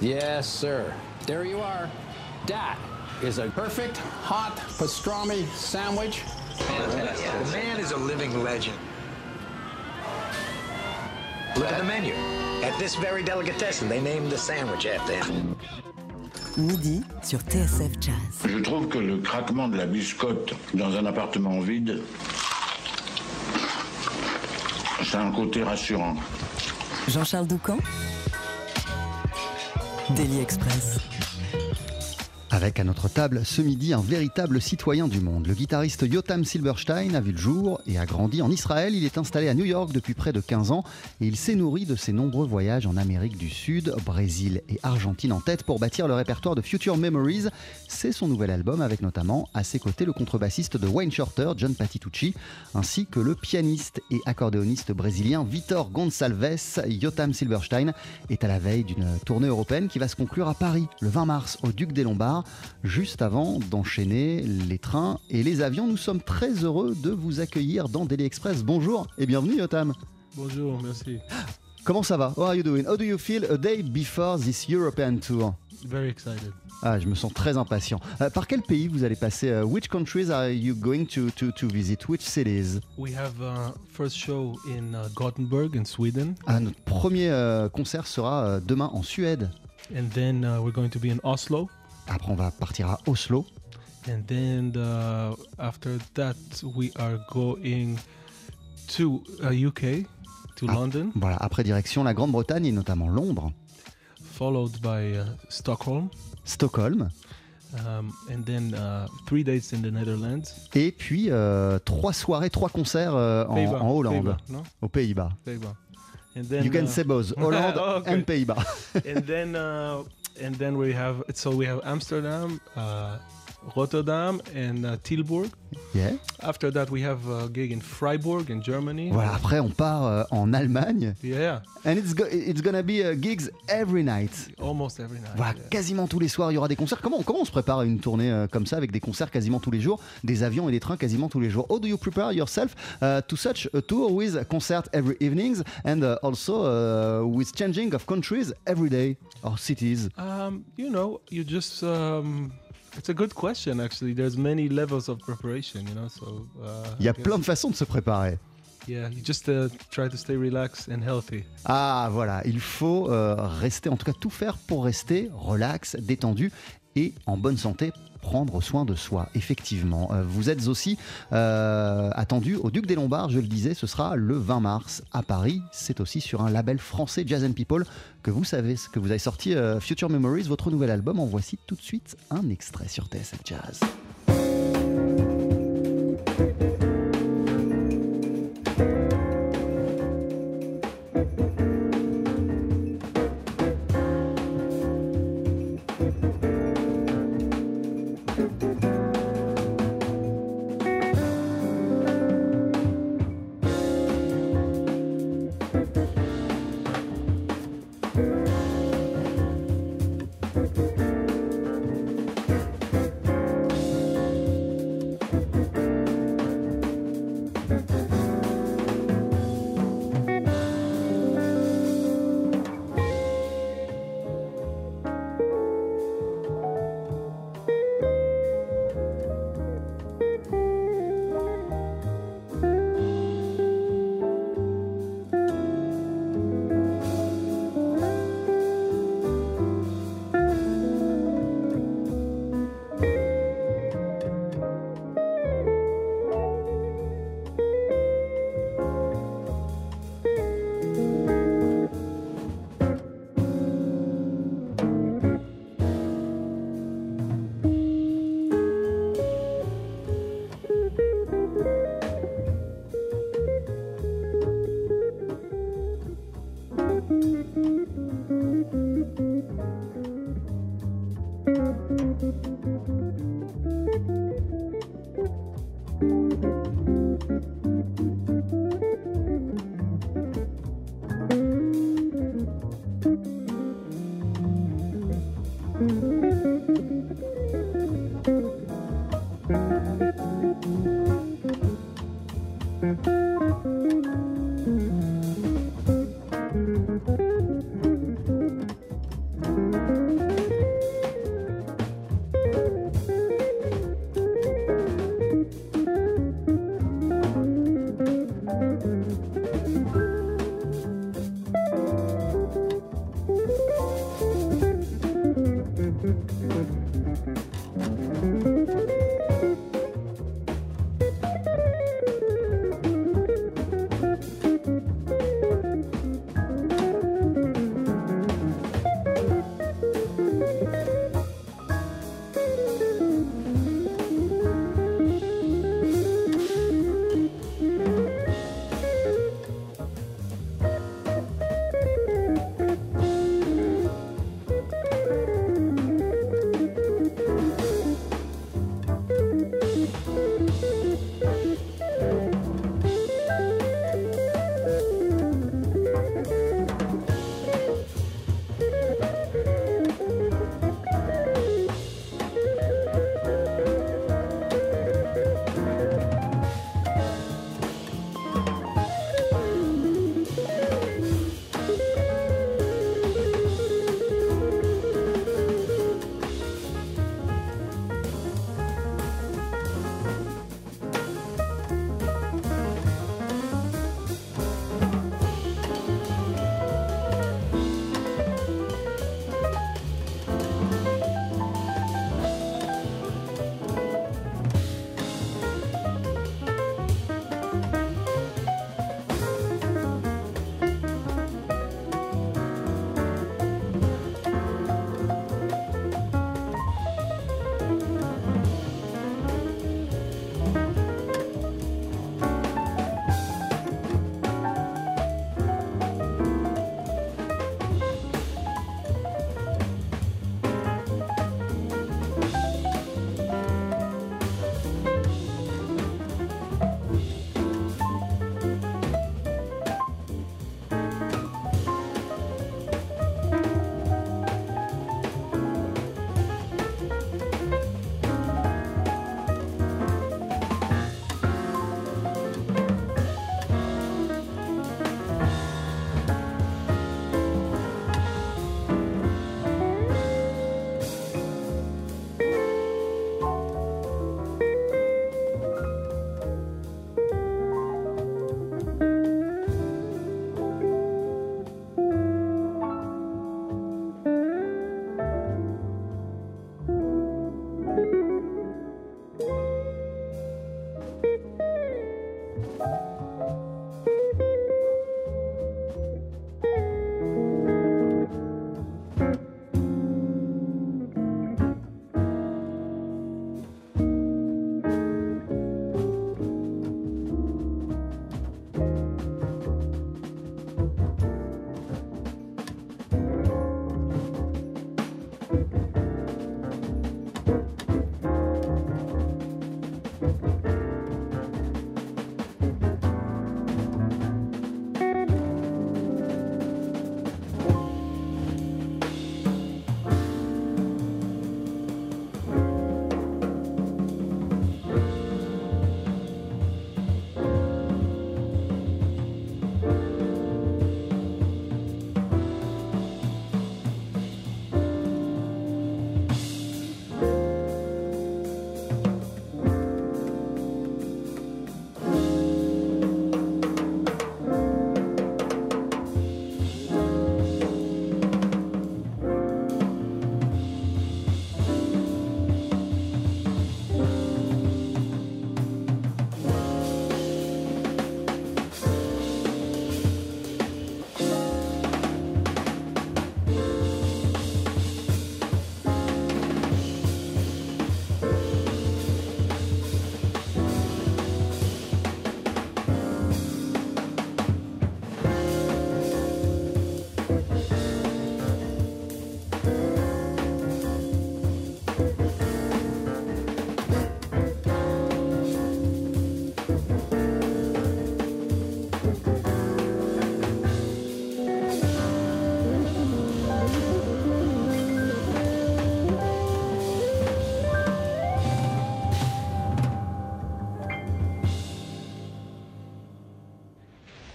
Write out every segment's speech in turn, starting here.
Yes, sir. There you are. That is a perfect hot pastrami sandwich. Fantastic. The man is a living legend. Look at the menu. At this very delicatessen, they named the sandwich after him. Midi sur TSF Jazz. Je trouve que le craquement de la biscotte dans un appartement vide, c'est un côté rassurant. Jean-Charles Doucan Daily Express. Avec à notre table ce midi un véritable citoyen du monde. Le guitariste Yotam Silberstein a vu le jour et a grandi en Israël. Il est installé à New York depuis près de 15 ans et il s'est nourri de ses nombreux voyages en Amérique du Sud, Brésil et Argentine en tête pour bâtir le répertoire de Future Memories. C'est son nouvel album avec notamment à ses côtés le contrebassiste de Wayne Shorter, John Patitucci, ainsi que le pianiste et accordéoniste brésilien Vitor Gonçalves. Yotam Silberstein est à la veille d'une tournée européenne qui va se conclure à Paris le 20 mars au Duc des Lombards juste avant d'enchaîner les trains et les avions. Nous sommes très heureux de vous accueillir dans Daily Express. Bonjour et bienvenue Yotam. Bonjour, merci. Comment ça va? How are you doing? How do you feel a day before this European tour? Very excited. Ah, je me sens très impatient. Euh, par quel pays vous allez passer? Uh, which countries are you going to, to, to visit? Which cities? We have uh, first show in uh, Gothenburg in Sweden, Ah, notre premier euh, concert sera euh, demain en Suède. and then uh, we're going to be in Oslo, Après, on va partir à Oslo. and then uh, after that we are going to uh, UK, to Ah. London, Voilà, après direction la Grande-Bretagne et notamment Londres, followed by uh, Stockholm, Stockholm, um, and then uh, three days in the Netherlands. et puis euh, trois soirées, trois concerts euh, en, en Hollande, Pays-Bas, aux Pays-Bas. Pays-Bas. And then You can uh, say both, Hollande Oh, okay. and Pays-Bas. and then uh, and then we have so we have Amsterdam, uh, Rotterdam, and uh, Tilburg. Yeah. After that, we have a gig in Freiburg in Germany. Voilà, après on part euh, en Allemagne, Yeah, and it's, go- it's gonna be uh, gigs every night. almost every night. Voilà, yeah. quasiment tous les soirs, il y aura des concerts. Comment, comment on se prépare à une tournée euh, comme ça, avec des concerts quasiment tous les jours, des avions et des trains quasiment tous les jours? How do you prepare yourself uh, to such a tour with concert every evenings and uh, also uh, with changing of countries every day or cities? Um, you know, you just. Um, it's a good question, actually. There's many levels of preparation, you know. So. Uh, Il y a plein de façons de se préparer. Yeah, you just uh, try to stay relaxed and healthy. Ah voilà, il faut euh, rester, en tout cas tout faire pour rester relax, détendu et en bonne santé. Prendre soin de soi, effectivement. Euh, vous êtes aussi euh, attendu au Duc des Lombards, je le disais, ce sera le 20 mars à Paris. C'est aussi sur un label français Jazz People que vous savez, que vous avez sorti euh, Future Memories, votre nouvel album. En voici tout de suite un extrait sur TSF Jazz.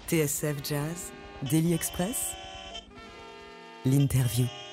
TSF Jazz, Daily Express, l'interview.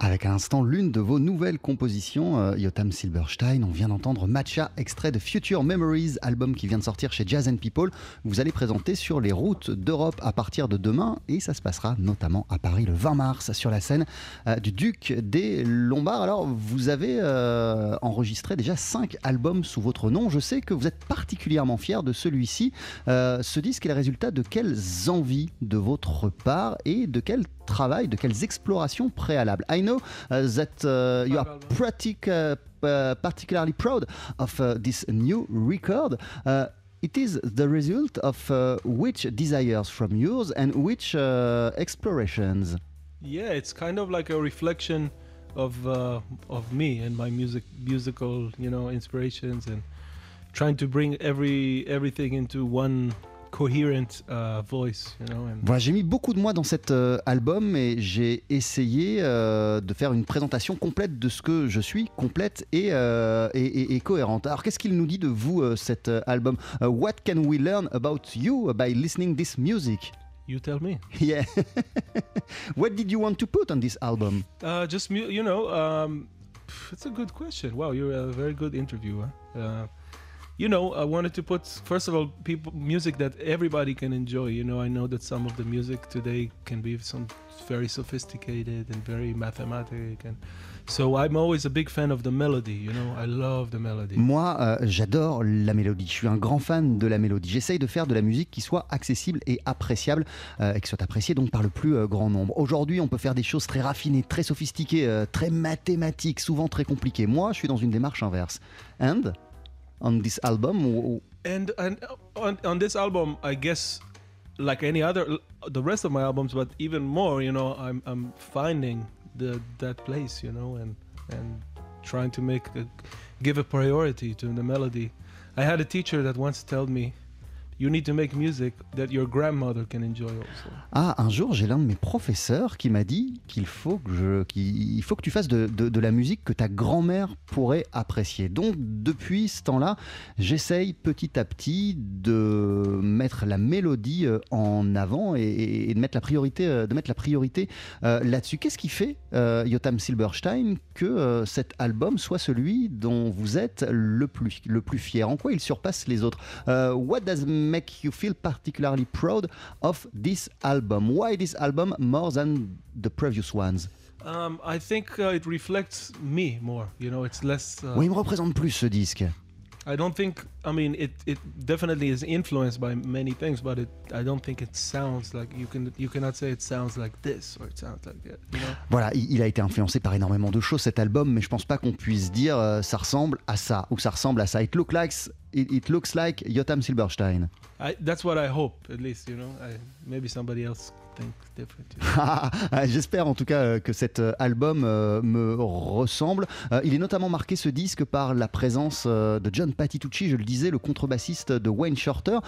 Avec à l'instant l'une de vos nouvelles compositions, euh, Yotam Silberstein. On vient d'entendre Matcha, extrait de Future Memories, album qui vient de sortir chez Jazz and People. Vous allez présenter sur les routes d'Europe à partir de demain et ça se passera notamment à Paris le 20 mars sur la scène euh, du Duc des Lombards. Alors, vous avez euh, enregistré déjà cinq albums sous votre nom. Je sais que vous êtes particulièrement fier de celui-ci. Euh, ce disque est le résultat de quelles envies de votre part et de quel travail, de quelles explorations préalables? Know uh, that uh, you are pratic- uh, uh, particularly proud of uh, this new record. Uh, it is the result of uh, which desires from yours and which uh, explorations? Yeah, it's kind of like a reflection of uh, of me and my music musical, you know, inspirations and trying to bring every everything into one coherent uh, voice, you know. And Voilà, j'ai mis beaucoup de moi dans cet euh, album et j'ai essayé euh, de faire une présentation complète de ce que je suis, complète et, euh, et, et- et cohérente. Alors qu'est-ce qu'il nous dit de vous euh, cet album? What can we learn about you by listening this music? You tell me. Yeah. what did you want to put on this album? Uh, just you know, um, it's a good question. Wow, you're a very good interviewer. You know, I wanted to put first of all people music that everybody can enjoy. You know, I know that some of the music today can be some very sophisticated and very mathematic, and so I'm always a big fan of the melody. You know, I love the melody. Moi, euh, j'adore la mélodie. Je suis un grand fan de la mélodie. J'essaye de faire de la musique qui soit accessible et appréciable, euh, et qui soit appréciée donc par le plus euh, grand nombre. Aujourd'hui, on peut faire des choses très raffinées, très sophistiquées, euh, très mathématiques, souvent très compliquées. Moi, je suis dans une démarche inverse. And on this album, And and on, on this album, I guess, like any other, the rest of my albums, but even more, you know, I'm I'm finding the that place, you know, and and trying to make a, give a priority to the melody. I had a teacher that once told me, you need to make music that your grandmother can enjoy also. Ah, un jour, j'ai l'un de mes professeurs qui m'a dit qu'il faut que je, qu'il faut que tu fasses de, de- de la musique que ta grand-mère pourrait apprécier. Donc, depuis ce temps-là, j'essaye petit à petit de mettre la mélodie euh, en avant et, et de mettre la priorité, euh, de mettre la priorité euh, là-dessus. Qu'est-ce qui fait, euh, Yotam Silberstein, que euh, cet album soit celui dont vous êtes le plus, le plus fier? En quoi il surpasse les autres? Uh, what does make you feel particularly proud of this album? Why this album more than the previous ones? Um, I think uh, it reflects me more. You know, it's less. Uh, Oui, il me représente plus ce disque. I don't think. I mean, it it definitely is influenced by many things, but it. I don't think it sounds like you can. You cannot say it sounds like this or it sounds like that. You know? Voilà, il, a été influencé par énormément de choses cet album, mais je pense pas qu'on puisse dire euh, ça ressemble à ça ou ça ressemble à ça. It, look like, it, it looks like Yotam Silberstein. I, that's what I hope, at least. You know? I, maybe somebody else know. Ah, J'espère en tout cas euh, que cet euh, album euh, me ressemble. Il est notamment marqué ce disque par la présence de John Patitucci, je le disais, le contrebassiste de Wayne Shorter.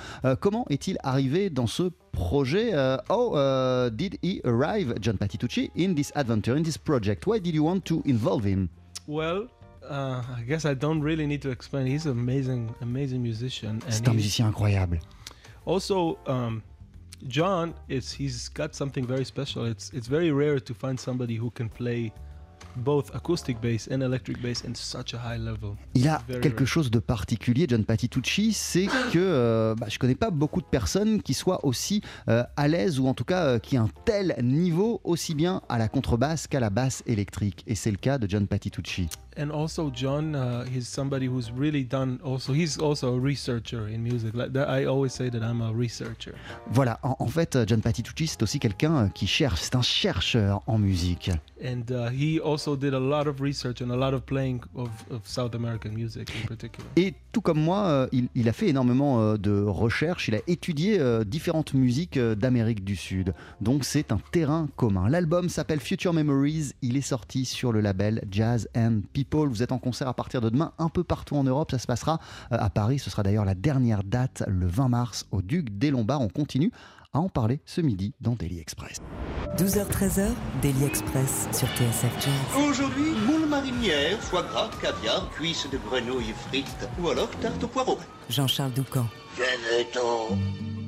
Comment est-il arrivé dans ce projet How euh, did he arrive, John Patitucci, in this adventure, in this project? Why did you want to involve him? Well. Uh, I guess I don't really need to explain. He's an amazing, amazing musician, C'est and un musicien incroyable. also um, John is he's got something very special. It's it's very rare to find somebody who can play both acoustic bass and electric bass in such a high level. Il a quelque rare. chose de particulier, John Patitucci, c'est que euh, bah, je connais pas beaucoup de personnes qui soient aussi euh, à l'aise ou en tout cas euh, qui aient un tel niveau aussi bien à la contrebasse qu'à la basse électrique. Et c'est le cas de John Patitucci. And also John, uh, he's somebody who's really done. Also, he's also a researcher in music. Like that, I always say that I'm a researcher. Voilà, en, en fait, euh, John Patitucci, c'est aussi quelqu'un euh, qui cherche, c'est un chercheur en musique. And uh, he also did a lot of research and a lot of playing of, of South American music in particular. Et tout comme moi, euh, il, il a fait énormément de recherches, il a étudié différentes musiques d'Amérique du Sud. Donc c'est un terrain commun. L'album s'appelle Future Memories, il est sorti sur le label Jazz and People. Vous êtes en concert à partir de demain un peu partout en Europe, ça se passera euh, à Paris, ce sera d'ailleurs la dernière date le 20 mars au Duc des Lombards. On continue à en parler ce midi dans Daily Express. 12h-13h, Daily Express sur TSF Jazz. Aujourd'hui, moule marinière, foie gras, caviar, cuisses de grenouille frites ou alors tarte au poireau. Jean-Charles Doucan. Venez-t'en.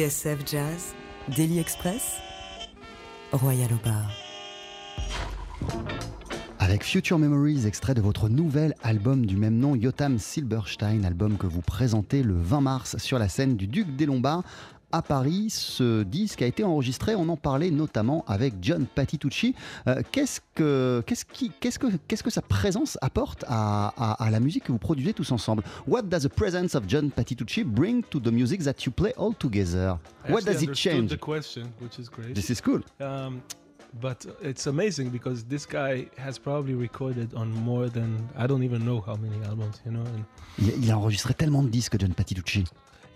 TSF Jazz, Daily Express, Royal bar. Avec Future Memories, extrait de votre nouvel album du même nom, Yotam Silberstein, album que vous présentez le 20 mars sur la scène du Duc des Lombards à Paris. Ce disque a été enregistré, on en parlait notamment avec John Patitucci. Euh, qu'est-ce, que, qu'est-ce, qui, qu'est-ce, que, qu'est-ce que sa présence apporte à, à, à, la musique que vous produisez tous ensemble? What does the presence of John Patitucci bring to the music that you play all together? What does it change? the question, which is great. This is cool. Um, but it's amazing because this guy has probably recorded on more than I don't even know how many albums, you know. And, il, il a enregistré tellement de disques, John Patitucci.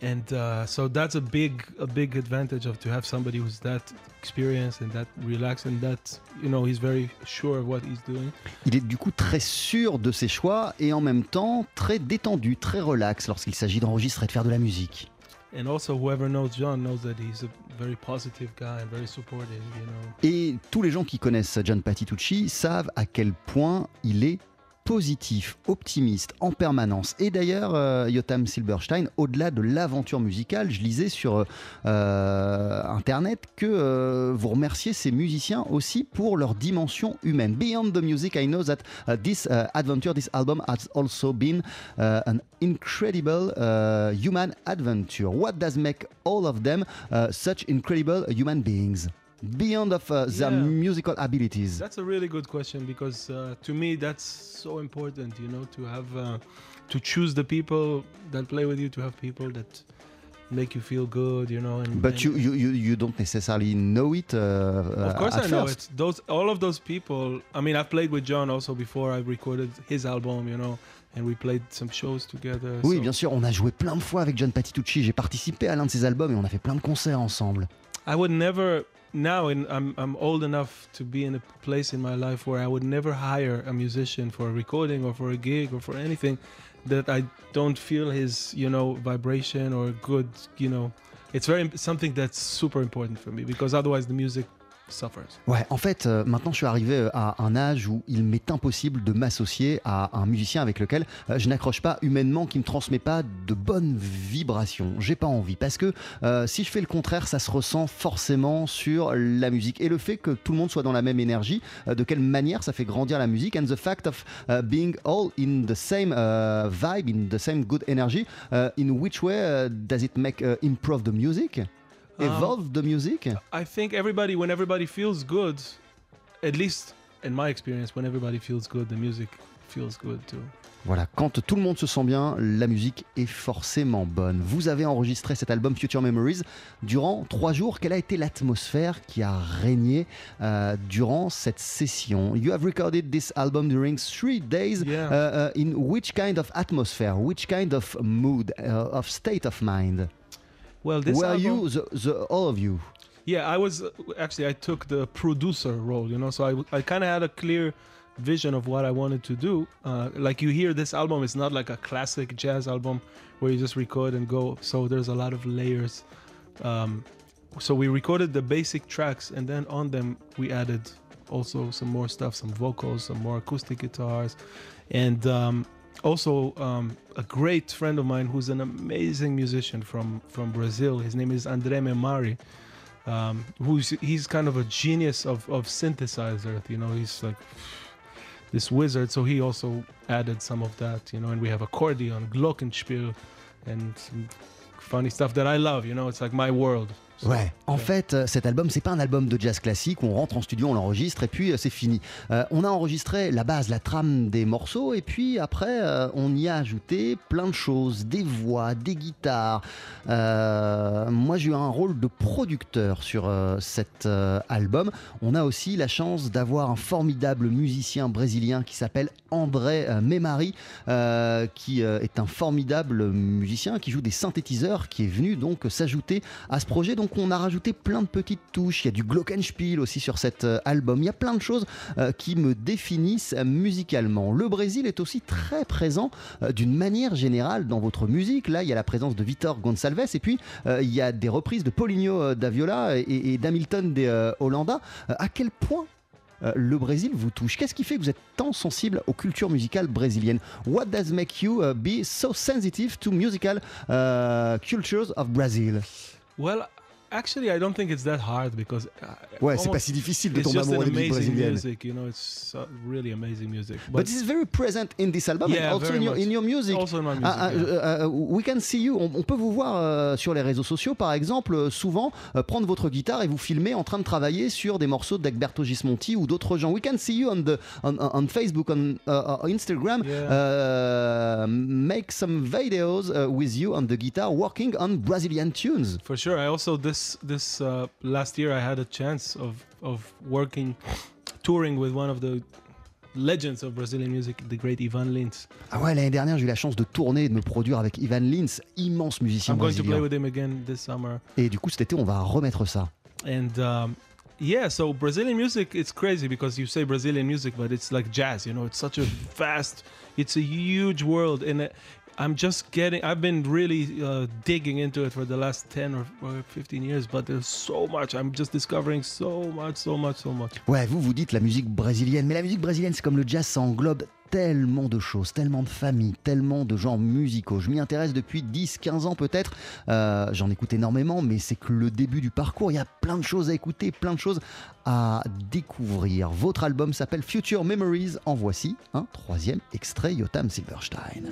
And uh, so that's a big a big advantage of to have somebody who's that experienced and that relaxed and that you know he's very sure of what he's doing Il est du coup très sûr de ses choix et en même temps très détendu, très relax lorsqu'il s'agit d'enregistrer et de faire de la musique. and also whoever knows John knows that he's a very positive guy and very supportive you know Et tous les gens qui connaissent John Patitucci savent à quel point il est positif, optimiste en permanence. Et d'ailleurs, euh, Silberstein, au-delà de l'aventure musicale, je lisais sur euh, Internet que euh, vous remerciez ces musiciens aussi pour leur dimension humaine. Beyond the music, I know that uh, this uh, adventure, this album has also been uh, an incredible human adventure. What does make all of them such incredible human beings? Beyond of uh, their Yeah. musical abilities. That's a really good question because uh, to me that's so important, you know, to have uh, to choose the people that play with you, to have people that make you feel good, you know. And, But and- you, you, you, you don't necessarily know it. Uh, uh, of course at I know it. Those all of those people. I mean, I've played with John also before. I recorded his album, you know, and we played some shows together. Oui, so- bien sûr, on a joué plein de fois avec John Patitucci. J'ai participé à l'un de ses albums et on a fait plein de concerts ensemble. I would never now and I'm I'm old enough to be in a place in my life where I would never hire a musician for a recording or for a gig or for anything that I don't feel his, you know, vibration or good, you know. It's very something that's super important for me because otherwise the music. Ouais, en fait, euh, maintenant je suis arrivé euh, à un âge où il m'est impossible de m'associer à un musicien avec lequel euh, je n'accroche pas humainement, qui me transmet pas de bonnes vibrations. J'ai pas envie parce que si je fais le contraire, ça se ressent forcément sur la musique. Et le fait que tout le monde soit dans la même énergie, de quelle manière ça fait grandir la musique and the fact of uh, being all in the same vibe, in the same good energy, uh, in which way does it make improve the music, Um, evolve the music? I think everybody when everybody feels good, at least in my experience, when everybody feels good, the music feels good too. Voilà, quand tout le monde se sent bien, la musique est forcément bonne. Vous avez enregistré cet album Future Memories durant trois jours. Quelle a été l'atmosphère qui a régné euh, durant cette session? You have recorded this album during three days. Yeah. Uh, uh, in which kind of atmosphere, which kind of mood, uh, of state of mind? Well, this Were album, you, the, the, all of you? Yeah, I was actually I took the producer role, you know, so I I kind of had a clear vision of what I wanted to do. Uh, like you hear this album, it's not like a classic jazz album where you just record and go. So there's a lot of layers. Um, so we recorded the basic tracks, and then on them we added also some more stuff, some vocals, some more acoustic guitars, and um, also um, a great friend of mine who's an amazing musician from from Brazil. His name is André Memari um, who's he's kind of a genius of, of synthesizer. You know, he's like this wizard. So he also added some of that. You know, and we have accordion, glockenspiel, and some funny stuff that I love. You know, it's like my world. Ouais, en fait, euh, cet album, c'est pas un album de jazz classique on rentre en studio, on l'enregistre et puis euh, c'est fini. Euh, on a enregistré la base, la trame des morceaux et puis après, on y a ajouté plein de choses, des voix, des guitares. Moi, j'ai eu un rôle de producteur sur cet album. On a aussi la chance d'avoir un formidable musicien brésilien qui s'appelle André Memari, qui est un formidable musicien qui joue des synthétiseurs, qui est venu donc s'ajouter à ce projet. On a rajouté plein de petites touches. Il y a du glockenspiel aussi sur cet euh, album. Il y a plein de choses euh, qui me définissent musicalement. Le Brésil est aussi très présent euh, d'une manière générale dans votre musique. Là, il y a la présence de Vitor Gonçalves et puis il y a des reprises de Paulinho Daviola et, d'Hamilton des Hollanda. À quel point le Brésil vous touche? Qu'est-ce qui fait que vous êtes tant sensible aux cultures musicales brésiliennes? What does make you be so sensitive to musical cultures of Brazil? Well, actually, I don't think it's that hard because. uh, Ouais, c'est pas si difficile de It's tomber amoureux des musiques amazing brésiliennes. music, you know. It's really amazing music. But this is very present in this album Yeah, and also in your, much. in your music. Also in my music, Ah, ah, yeah. euh, euh, we can see you. On, on peut vous voir euh, sur les réseaux sociaux, par exemple, souvent prendre votre guitare et vous filmer en train de travailler sur des morceaux d'Egberto Gismonti ou d'autres gens. We can see you on the on, on Facebook, on uh, uh, Instagram, Yeah. uh, make some videos uh, with you on the guitar, working on Brazilian tunes. For sure. I also this this uh, last year I had a chance of of working, touring with one of the legends of Brazilian music, the great Ivan Lins. Ah ouais, l'année dernière, j'ai eu la chance de tourner et de me produire avec Ivan Lins, immense musicien I'm going to play with him again this summer. Et du coup, cet été, on va remettre ça. And um, yeah, so Brazilian music, it's crazy because you say Brazilian music, but it's like jazz. You know, it's such a vast, it's a huge world, and uh, I'm just getting. I've been really uh, digging into it for the last ten or, or 15 years, but there's so much. I'm just discovering so much, so much, so much. Ouais, vous vous dites la musique brésilienne, mais la musique brésilienne, c'est comme le jazz, ça englobe tellement de choses, tellement de familles, tellement de genres musicaux. Je m'y intéresse depuis 10-15 ans peut-être. Euh, J'en écoute énormément, mais c'est que le début du parcours. Il y a plein de choses à écouter, plein de choses à découvrir. Votre album s'appelle Future Memories. En voici un troisième extrait, Yotam Silverstein.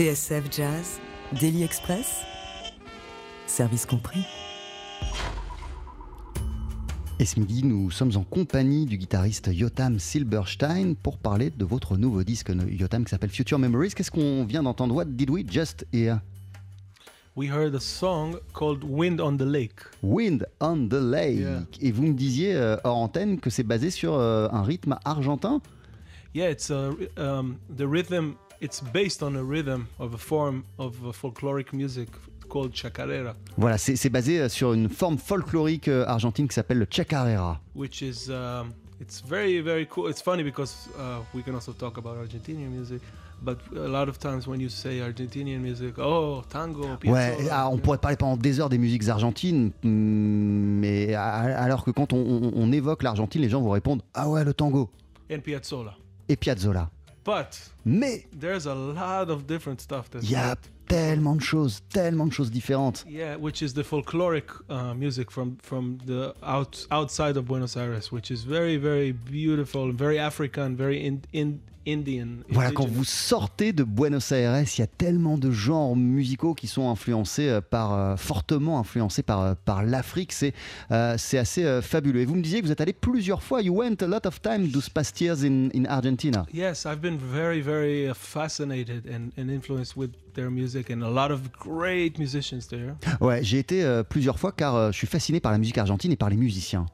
TSF Jazz, Daily Express, service compris. Et ce midi, nous sommes en compagnie du guitariste Yotam Silberstein pour parler de votre nouveau disque Yotam qui s'appelle Future Memories. Qu'est-ce qu'on vient d'entendre? What did we just hear? We heard a song called Wind on the Lake. Wind on the Lake. Yeah. Et vous me disiez euh, hors antenne que c'est basé sur euh, un rythme argentin? Yeah, it's a, um, the rhythm. It's based on a rhythm of a form of folkloric music called chacarera, Voilà, c'est basé euh, sur une forme folklorique euh, argentine qui s'appelle le chacarera. which is um, it's very very cool. It's funny because uh, we can also talk about Argentinian music, but a lot of times when you say Argentinian music, oh tango, Ouais, piazzolla, ah, on pourrait parler pendant des heures des musiques argentines, mm, mais alors que quand on, on- on évoque l'Argentine, les gens vont répondre Ah ouais, le tango and piazzolla. et Piazzolla. But Mais there's a lot of different stuff that's il y a tellement de choses, tellement de choses différentes. Yeah, which is the folkloric uh, music from from the out, outside of Buenos Aires, which is very very beautiful, very African, very in, in, Indian. Voilà, quand vous sortez de Buenos Aires, il y a tellement de genres musicaux qui sont influencés euh, par, euh, fortement influencés par, euh, par l'Afrique. C'est euh, assez fabuleux. Et vous me disiez que vous êtes allé plusieurs fois. You went a lot of time those past years in, in Argentina. Yes, I've been very very uh, fascinated and, and influenced with their music and a lot of great musicians there, Ouais, j'ai été euh, plusieurs fois car euh, je suis fasciné par la musique argentine et par les musiciens.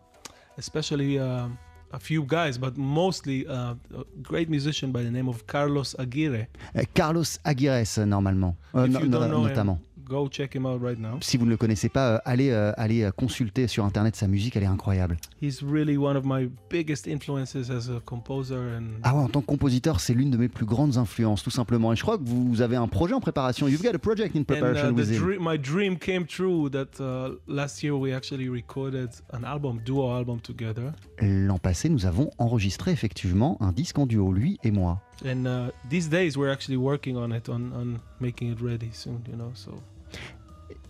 especially uh, a few guys, but mostly uh, a great musician by the name of Carlos Aguirre. Euh, Carlos Aguirre, normalement, Euh, no- no- notamment. him, go check him out right now. Si vous ne le connaissez pas, euh, allez, euh, allez euh, consulter sur internet sa musique, elle est incroyable. He's really one of my biggest influences as a composer and Ah ouais, en tant que compositeur, c'est l'une de mes plus grandes influences, tout simplement. Et je crois que vous avez un projet en préparation. You've got a project in And preparation uh, the with him. dream, my dream came true that uh, last year we actually recorded an album, duo album together. L'an passé, nous avons enregistré effectivement un disque en duo, lui et moi. And uh, these days we're actually working on it, on, on making it ready soon, you know. So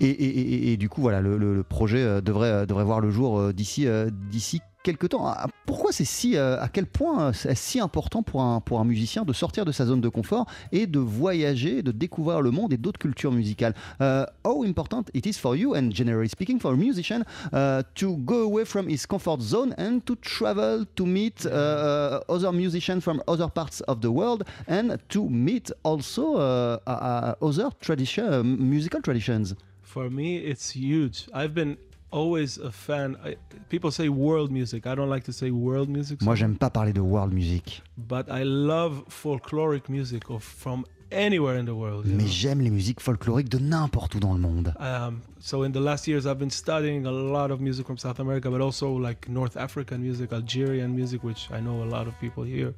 Et, du coup, voilà, le, projet euh, devrait, euh, devrait voir le jour euh, d'ici d'ici quelques temps. Ah, Pourquoi c'est si, euh, à quel point euh, c'est si important pour un, pour un musicien de sortir de sa zone de confort et de voyager, de découvrir le monde et d'autres cultures musicales? Euh, How important it is for you, and generally speaking for a musician, uh, to go away from his comfort zone and to travel to meet uh, uh, other musicians from other parts of the world and to meet also uh, uh, uh, other tradition, uh, musical traditions? For me, it's huge. I've been always a fan. I, people say world music. I don't like to say world music. Moi, j'aime pas parler de world music, but I love folkloric music of from anywhere in the world. mais j'aime les musiques folkloriques de n'importe où dans le monde. Um, so in the last years, I've been studying a lot of music from South America, but also like North African music, Algerian music, which I know a lot of people here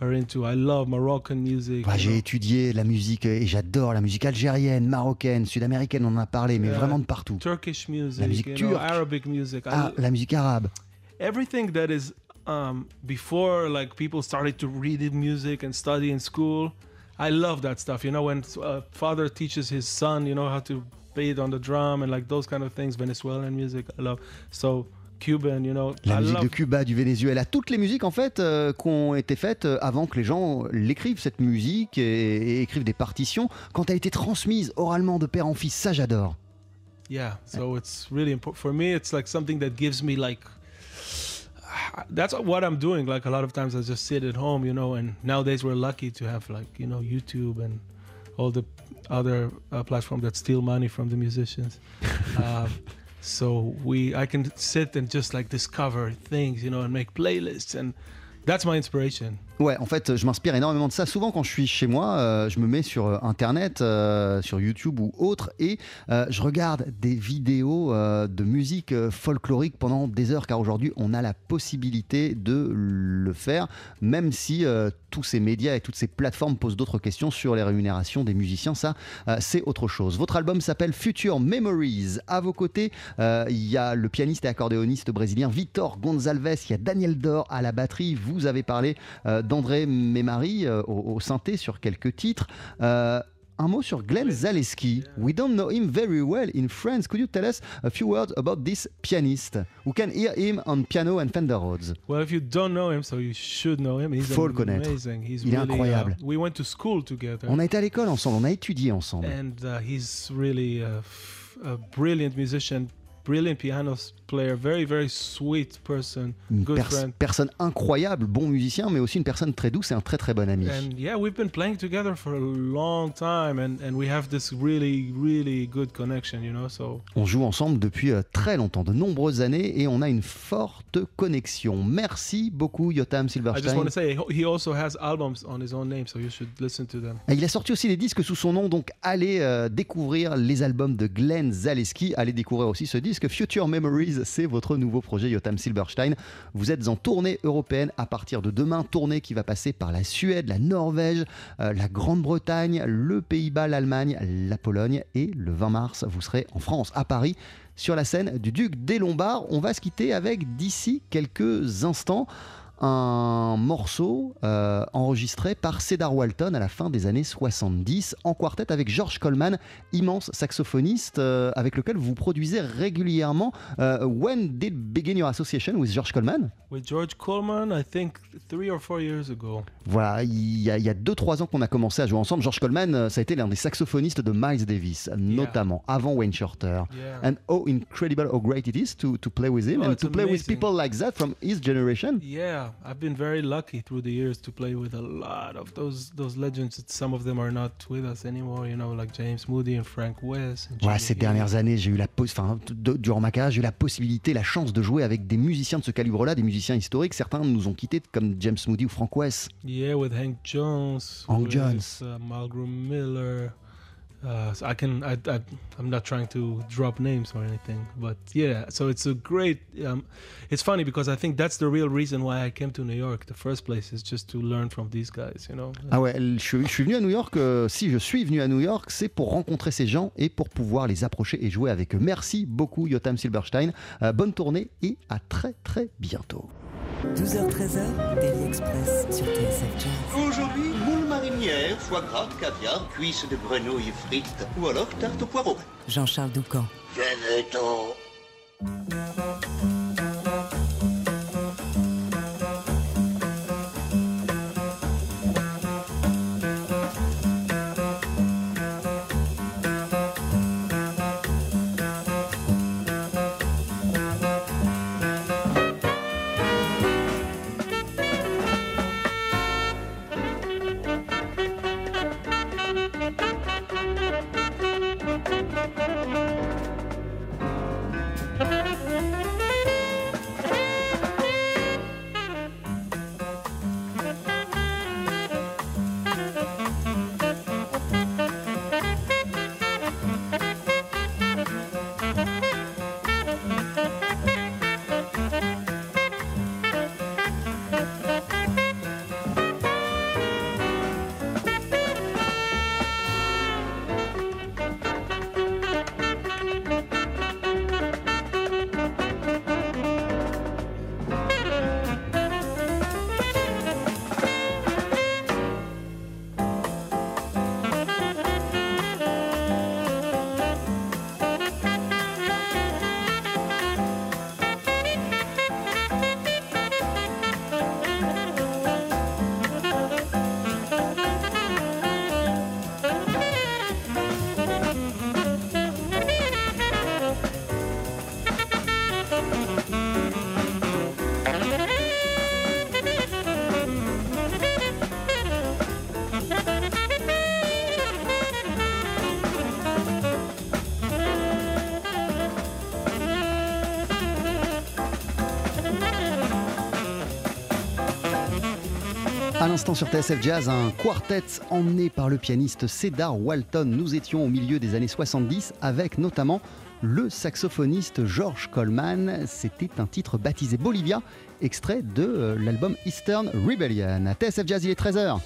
are into. I love Moroccan music. Bah, J'ai étudié la musique et j'adore la musique algérienne, marocaine, sud-américaine, on en a parlé, mais Yeah. vraiment de partout. Turkish music, musique you know, turque. Arabic music. I Ah, la musique arabe. everything that is um, before like people started to read music and study in school i love that stuff you know when a father teaches his son you know how to beat on the drum and like those kind of things venezuelan music i love so cuban you know La i musique love de Cuba, du Venezuela, toutes les musiques en fait euh, qui ont été faites euh, avant que les gens l'écrivent cette musique et, et écrivent des partitions, quand elle a été transmise oralement de père en fils, ça j'adore. yeah so it's really important for me it's like something that gives me like that's what i'm doing like a lot of times i just sit at home you know and nowadays we're lucky to have like you know youtube and all the other uh, platforms that steal money from the musicians um, so we i can sit and just like discover things you know and make playlists and that's my inspiration Ouais, en fait, je m'inspire énormément de ça. Souvent, quand je suis chez moi, euh, je me mets sur euh, Internet, euh, sur YouTube ou autre, et je regarde des vidéos de musique folklorique pendant des heures, car aujourd'hui, on a la possibilité de le faire, même si tous ces médias et toutes ces plateformes posent d'autres questions sur les rémunérations des musiciens. Ça, c'est autre chose. Votre album s'appelle Future Memories. À vos côtés, il y a le pianiste et accordéoniste brésilien Vitor Gonçalves, il y a Daniel Dor à la batterie. Vous avez parlé euh, d'André Mémari euh, au, au synthé sur quelques titres. Euh, Un mot sur Glenn Zaleski. We don't know him very well in France. Could you tell us a few words about this pianist? We can hear him on piano and Fender Rhodes? Well, if you don't know him, so you should know him. He's Faut le connaître. amazing. He's Il est really, incroyable. uh, we went to school together. On a été à l'école ensemble, on a étudié ensemble. and uh, he's really a, f- a brilliant musician, brilliant piano s- player, very very sweet person, Une good pers- friend. personne incroyable, bon musicien, mais aussi une personne très douce et un très très bon ami. And yeah, we've been playing together for a long time, and, and we have this really really good connection, you know. So On joue ensemble depuis euh, très longtemps, de nombreuses années, et on a une forte connexion. Merci beaucoup, Yotam I just want Silverstein. to say he also has albums on his own name, so you should listen to them. Et Il a sorti aussi des disques sous son nom, donc allez euh, découvrir les albums de Glenn Zaleski. Allez découvrir aussi ce disque Future Memories, c'est votre nouveau projet Yotam Silverstein. Vous êtes en tournée européenne à partir de demain, tournée qui va passer par la Suède, la Norvège, euh, la Grande-Bretagne, le Pays-Bas, l'Allemagne, la Pologne et le 20 mars, vous serez en France, à Paris, sur la scène du Duc des Lombards. On va se quitter avec d'ici quelques instants un morceau euh, enregistré par Cedar Walton à la fin des années 70 en quartet avec George Coleman, immense saxophoniste euh, avec lequel vous produisez régulièrement. Euh, when did begin your association with George Coleman? With George Coleman, I think three or four years ago. Voilà, il y a 2-3 ans qu'on a commencé à jouer ensemble. George Coleman, ça a été l'un des saxophonistes de Miles Davis, notamment avant Wayne Shorter. Yeah. And how incredible, how great it is to, to play with him Oh, and to play with people like that from his generation. Yeah, I've been very lucky through the years to play with a lot of those those legends. Some of them are not with us anymore, you know, like James Moody and Frank West. and Jimmy ces dernières années, j'ai eu la enfin, de- durant ma carrière, j'ai eu la possibilité, la chance de jouer avec des musiciens de ce calibre-là, des musiciens historiques. Certains nous ont quittés, comme James Moody ou Frank West. Yeah, with Hank Jones. Hank with, Jones. Uh, Malcolm Miller. Uh, so I can. I, I. I'm not trying to drop names or anything, but yeah. So it's a great. Um, it's funny because I think that's the real reason why I came to New York. The first place is just to learn from these guys, you know? Ah ouais, je suis, je suis venu à New York. euh, si je suis venu à New York, c'est pour rencontrer ces gens et pour pouvoir les approcher et jouer avec eux. Merci beaucoup, Yotam Silverstein. Euh, bonne tournée et à très très bientôt. 12h-13h, Daily Express sur TSF Jazz. Aujourd'hui, marinière, foie gras, caviar, cuisses de grenouille frites ou alors tarte au poireau. Jean-Charles Doucan. Venez-t'en. À l'instant sur TSF Jazz, un quartet emmené par le pianiste Cedar Walton. Nous étions au milieu des années 70 avec notamment le saxophoniste George Coleman. C'était un titre baptisé Bolivia, extrait de euh, l'album Eastern Rebellion. TSF Jazz, il est 13h.